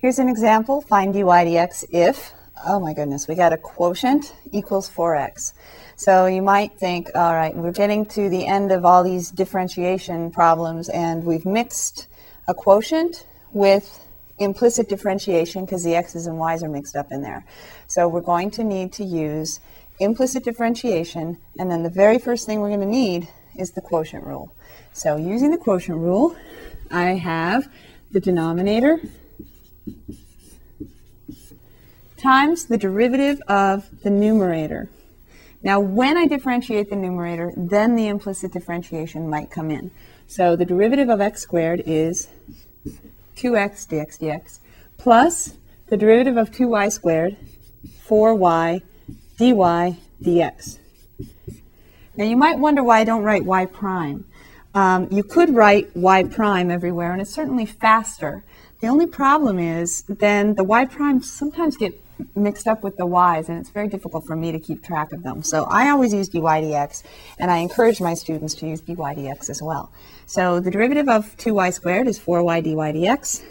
Here's an example, find dy dx if, oh my goodness, we got a quotient equals 4x. So you might think, all right, we're getting to the end of all these differentiation problems and we've mixed a quotient with implicit differentiation because the x's and y's are mixed up in there. So we're going to need to use implicit differentiation and then the very first thing we're going to need is the quotient rule. So using the quotient rule, I have the denominator times the derivative of the numerator. Now, when I differentiate the numerator, then the implicit differentiation might come in. So the derivative of x squared is 2x dx dx plus the derivative of 2y squared, 4y dy dx. Now, you might wonder why I don't write y prime. Um, you could write y prime everywhere, and it's certainly faster. The only problem is then the y primes sometimes get mixed up with the y's, and it's very difficult for me to keep track of them. So I always use dy dx, and I encourage my students to use dy dx as well. So the derivative of 2y squared is 4y dy dx.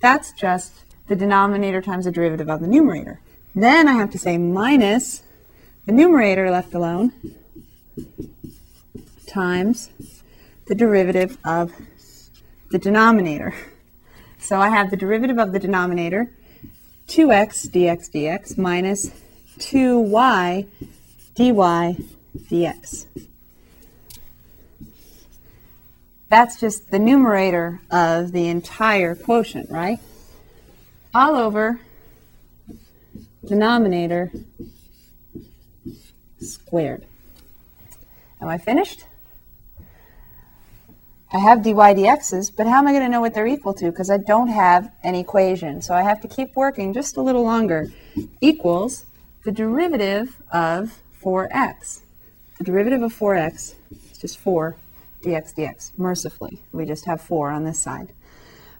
That's just the denominator times the derivative of the numerator. Then I have to say minus the numerator left alone times the derivative of the denominator. So I have the derivative of the denominator, 2x dx dx minus 2y dy dx. That's just the numerator of the entire quotient, right? All over denominator squared. Am I finished? I have dy dx's, but how am I going to know what they're equal to? Because I don't have an equation. So I have to keep working just a little longer. Equals the derivative of 4x. The derivative of 4x is just 4 dx dx, mercifully. We just have 4 on this side.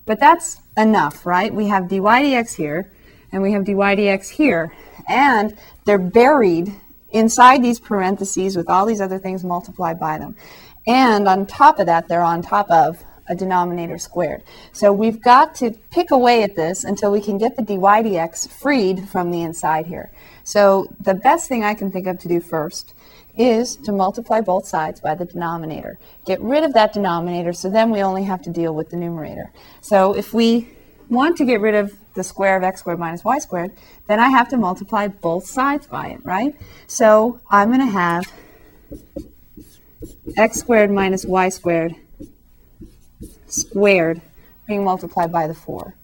But that's enough, right? We have dy dx here, and we have dy dx here. And they're buried inside these parentheses with all these other things multiplied by them. And on top of that, they're on top of a denominator squared. So we've got to pick away at this until we can get the dy dx freed from the inside here. So the best thing I can think of to do first is to multiply both sides by the denominator. Get rid of that denominator so then we only have to deal with the numerator. So if we want to get rid of the square of x squared minus y squared, then I have to multiply both sides by it, right? So I'm going to have x squared minus y squared squared being multiplied by the 4.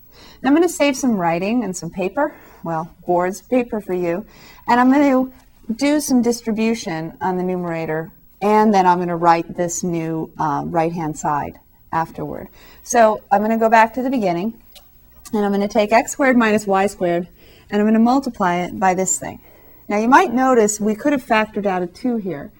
Now I'm going to save some writing and some paper, well, boards, paper for you, and I'm going to do some distribution on the numerator, and then I'm going to write this new um, right-hand side afterward. So I'm going to go back to the beginning, and I'm going to take x squared minus y squared, and I'm going to multiply it by this thing. Now you might notice we could have factored out a 2 here,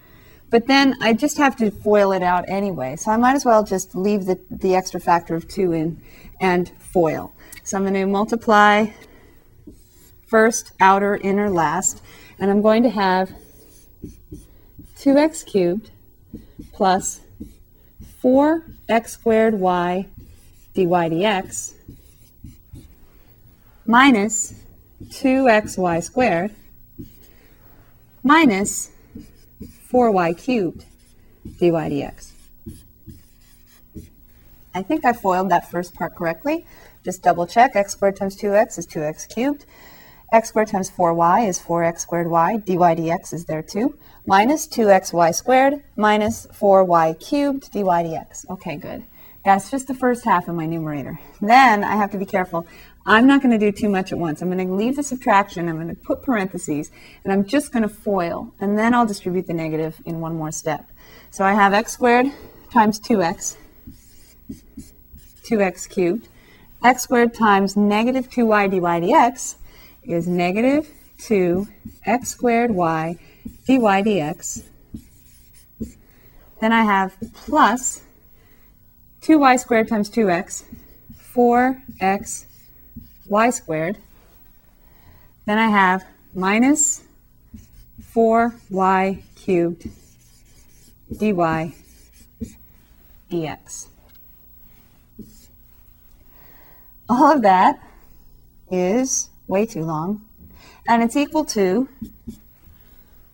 but then I just have to FOIL it out anyway. So I might as well just leave the, the extra factor of 2 in and FOIL. So I'm going to multiply first, outer, inner, last. And I'm going to have 2x cubed plus 4x squared y dy dx minus 2xy squared minus 4y cubed dy dx. I think I FOILed that first part correctly. Just double check. x squared times 2x is 2x cubed. x squared times 4y is 4x squared y. dy dx is there too. Minus 2xy squared minus 4y cubed dy dx. Okay, good. That's just the first half of my numerator. Then I have to be careful. I'm not going to do too much at once. I'm going to leave the subtraction, I'm going to put parentheses, and I'm just going to FOIL, and then I'll distribute the negative in one more step. So I have x squared times 2x, 2x cubed. x squared times negative 2y dy dx is negative 2 x squared y dy dx. Then I have plus 2y squared times 2x, 4x y squared. Then I have minus 4y cubed dy dx. all of that is way too long, and it's equal to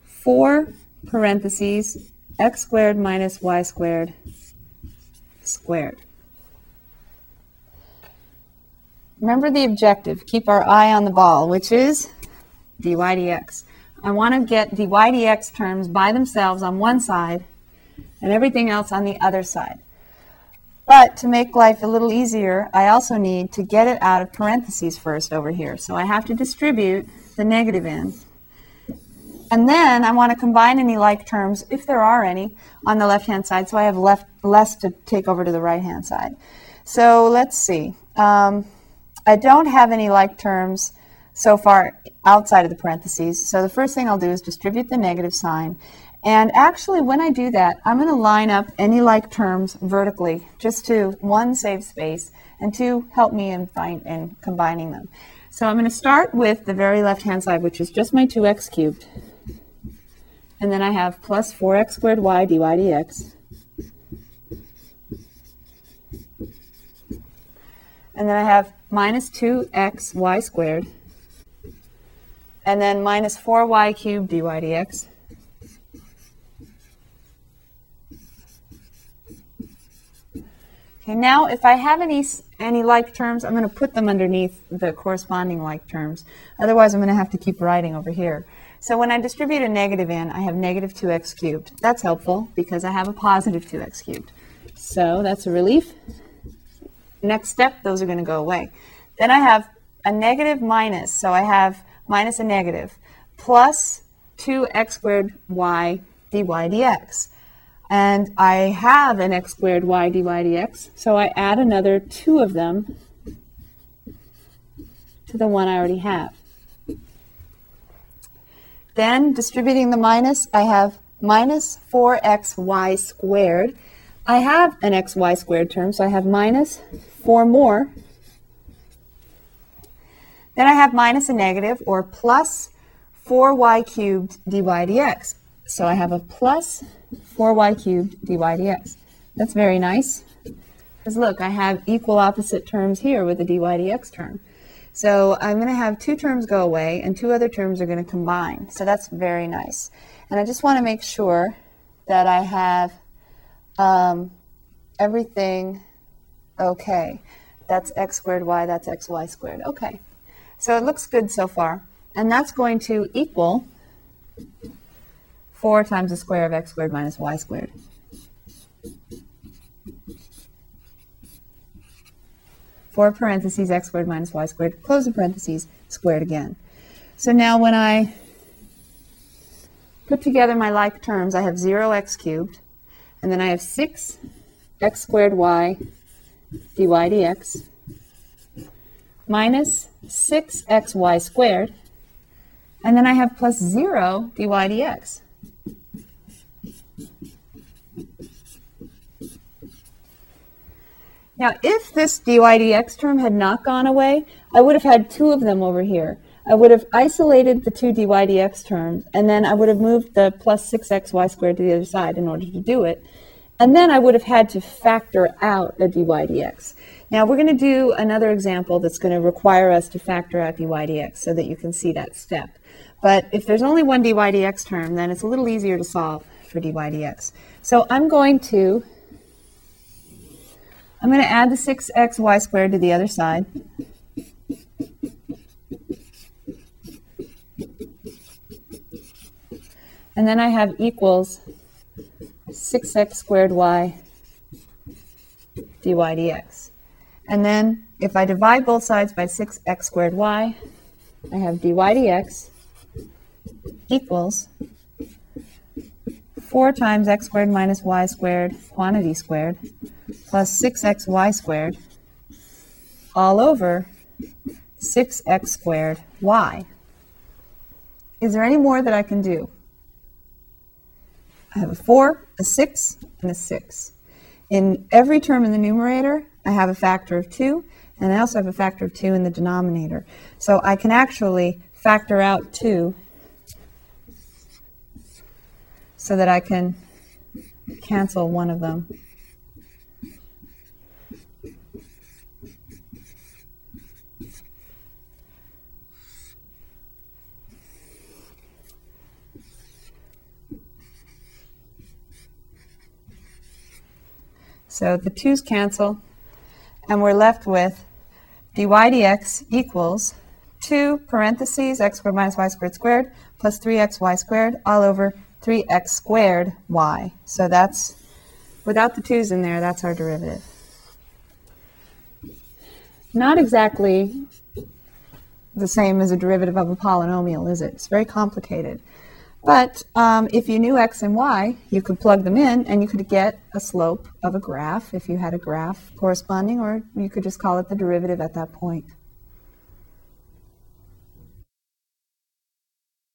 4 parentheses x squared minus y squared squared. Remember the objective. Keep our eye on the ball, which is dy dx. I want to get dy dx terms by themselves on one side and everything else on the other side. But to make life a little easier, I also need to get it out of parentheses first over here. So I have to distribute the negative in. And then I want to combine any like terms, if there are any, on the left-hand side, so I have left less to take over to the right-hand side. So let's see. Um, I don't have any like terms so far outside of the parentheses. So the first thing I'll do is distribute the negative sign. And actually, when I do that, I'm going to line up any like terms vertically, just to one, save space, and two, help me in, find, in combining them. So I'm going to start with the very left-hand side, which is just my 2x cubed. And then I have plus 4x squared y dy dx. And then I have minus 2x y squared. And then minus 4y cubed dy dx. Okay, now if I have any, any like terms, I'm going to put them underneath the corresponding like terms. Otherwise, I'm going to have to keep writing over here. So when I distribute a negative in, I have negative 2x cubed. That's helpful because I have a positive 2x cubed. So that's a relief. Next step, those are going to go away. Then I have a negative minus, so I have minus a negative, plus 2x squared y dy dx. And I have an x squared y dy dx, so I add another two of them to the one I already have. Then distributing the minus, I have minus 4xy squared. I have an xy squared term, so I have minus 4 more. Then I have minus a negative, or plus 4y cubed dy dx. So I have a plus 4y cubed dy dx. That's very nice. Because look, I have equal opposite terms here with the dy dx term. So I'm going to have two terms go away and two other terms are going to combine. So that's very nice. And I just want to make sure that I have um, everything okay. That's x squared y, that's xy squared. Okay. So it looks good so far. And that's going to equal 4 times the square of x squared minus y squared. 4 parentheses x squared minus y squared, close the parentheses, squared again. So now when I put together my like terms, I have 0x cubed, and then I have 6 x squared y dy dx minus 6xy squared, and then I have plus 0 dy dx. Now, if this dy dx term had not gone away, I would have had two of them over here. I would have isolated the two dy dx terms, and then I would have moved the plus 6xy squared to the other side in order to do it. And then I would have had to factor out a dy dx. Now, we're going to do another example that's going to require us to factor out dy dx so that you can see that step. But if there's only one dy dx term, then it's a little easier to solve for dy dx. So I'm going to I'm going to add the 6xy squared to the other side. And then I have equals 6x squared y dy dx. And then if I divide both sides by 6x squared y, I have dy dx equals 4 times x squared minus y squared quantity squared plus 6xy squared all over 6x squared y. Is there any more that I can do? I have a 4, a 6, and a 6. In every term in the numerator, I have a factor of 2, and I also have a factor of 2 in the denominator. So I can actually factor out 2 so that I can cancel one of them. So the 2's cancel, and we're left with dy dx equals 2 parentheses x squared minus y squared squared plus 3xy squared all over 3x squared y. So that's, without the 2's in there, that's our derivative. Not exactly the same as a derivative of a polynomial, is it? It's very complicated. But um, if you knew x and y, you could plug them in and you could get a slope of a graph if you had a graph corresponding, or you could just call it the derivative at that point.